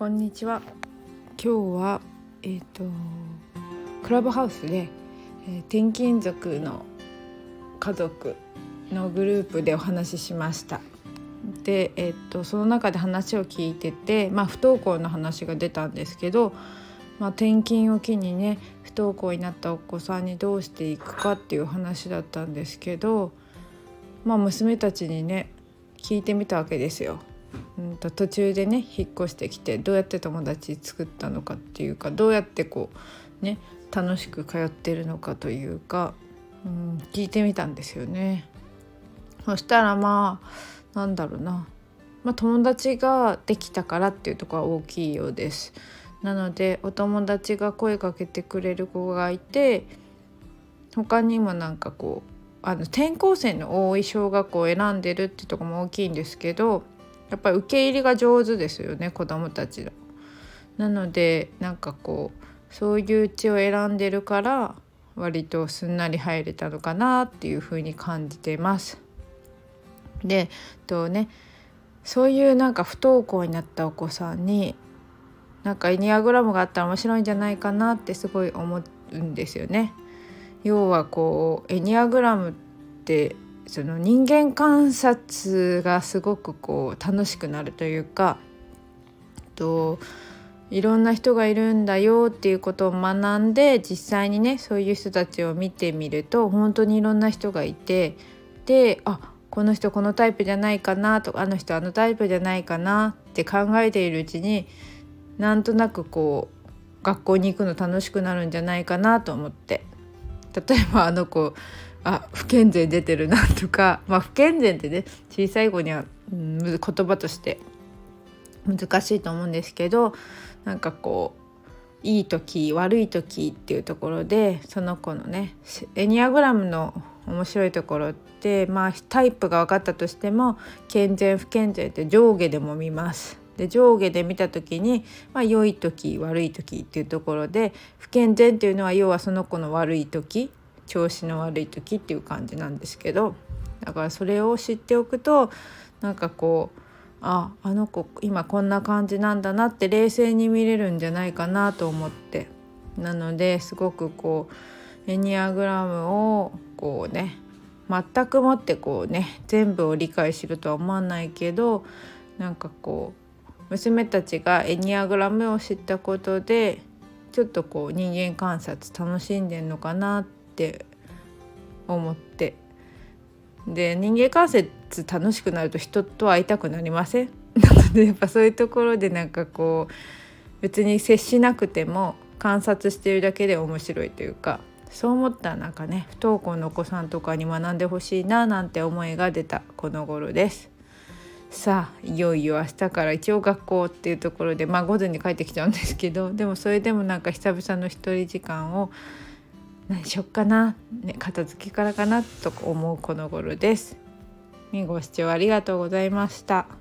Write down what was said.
こんにちは今日はえっ、とクラブハウスで、えー転勤族の家族のグループでお話ししましたでえっ、とその中で話を聞いててまあ不登校の話が出たんですけどまあ、転勤を機にね不登校になったお子さんにどうしていくかっていう話だったんですけど、まあ、娘たちにね聞いてみたわけですよ。うんと途中でね引っ越してきてどうやって友達作ったのかっていうかどうやってこうね楽しく通ってるのかというか、うん、聞いてみたんですよね。そしたらまあなんだろうな、まあ、友達ができたからっていうとこは大きいようです。なのでお友達が声かけてくれる子がいて他にもなんかこうあの転校生の多い小学校を選んでるってとこも大きいんですけどやっぱり受け入れが上手ですよね子どもたちの。なのでなんかこうそういううちを選んでるから割とすんなり入れたのかなっていうふうに感じています。でとねそういうなんか不登校になったお子さんになんかエニアグラムがあったら面白いんじゃないかなってすごい思うんですよね。要はこうエニアグラムってその人間観察がすごくこう楽しくなるというかといろんな人がいるんだよっていうことを学んで実際にねそういう人たちを見てみると本当にいろんな人がいてであこの人このタイプじゃないかなとかあの人あのタイプじゃないかなって考えているうちになんとなくこう学校に行くの楽しくなるんじゃないかなと思って。例えばあの子あ不健全出てるなとか まあ不健全ってね小さい子には、うん、言葉として難しいと思うんですけどなんかこういい時悪い時っていうところでその子のねエニアグラムの面白いところってまあタイプが分かったとしても健全不健全って上下でも見ます。で上下で見た時に、まあ、良い時悪い時っていうところで不健全っていうのは要はその子の悪い時調子の悪い時っていう感じなんですけどだからそれを知っておくとなんかこうああの子今こんな感じなんだなって冷静に見れるんじゃないかなと思って。なのですごくこうエニアグラムをこうね全くもってこうね全部を理解しろとは思わないけどなんかこう娘たちがエニアグラムを知ったことでちょっとこう人間観察楽しんでんのかなってって思ってで人間観察楽しくなると人と会いたくなりません？なのでやっぱそういうところでなんかこう別に接しなくても観察してるだけで面白いというかそう思ったらなんかね不登校のお子さんとかに学んでほしいななんて思いが出たこの頃です。さあいよいよ明日から一応学校っていうところでまあ午前に帰ってきちゃうんですけどでもそれでもなんか久々の一人時間を何しよっかな、ね、片付けからかなと思うこの頃です。ご視聴ありがとうございました。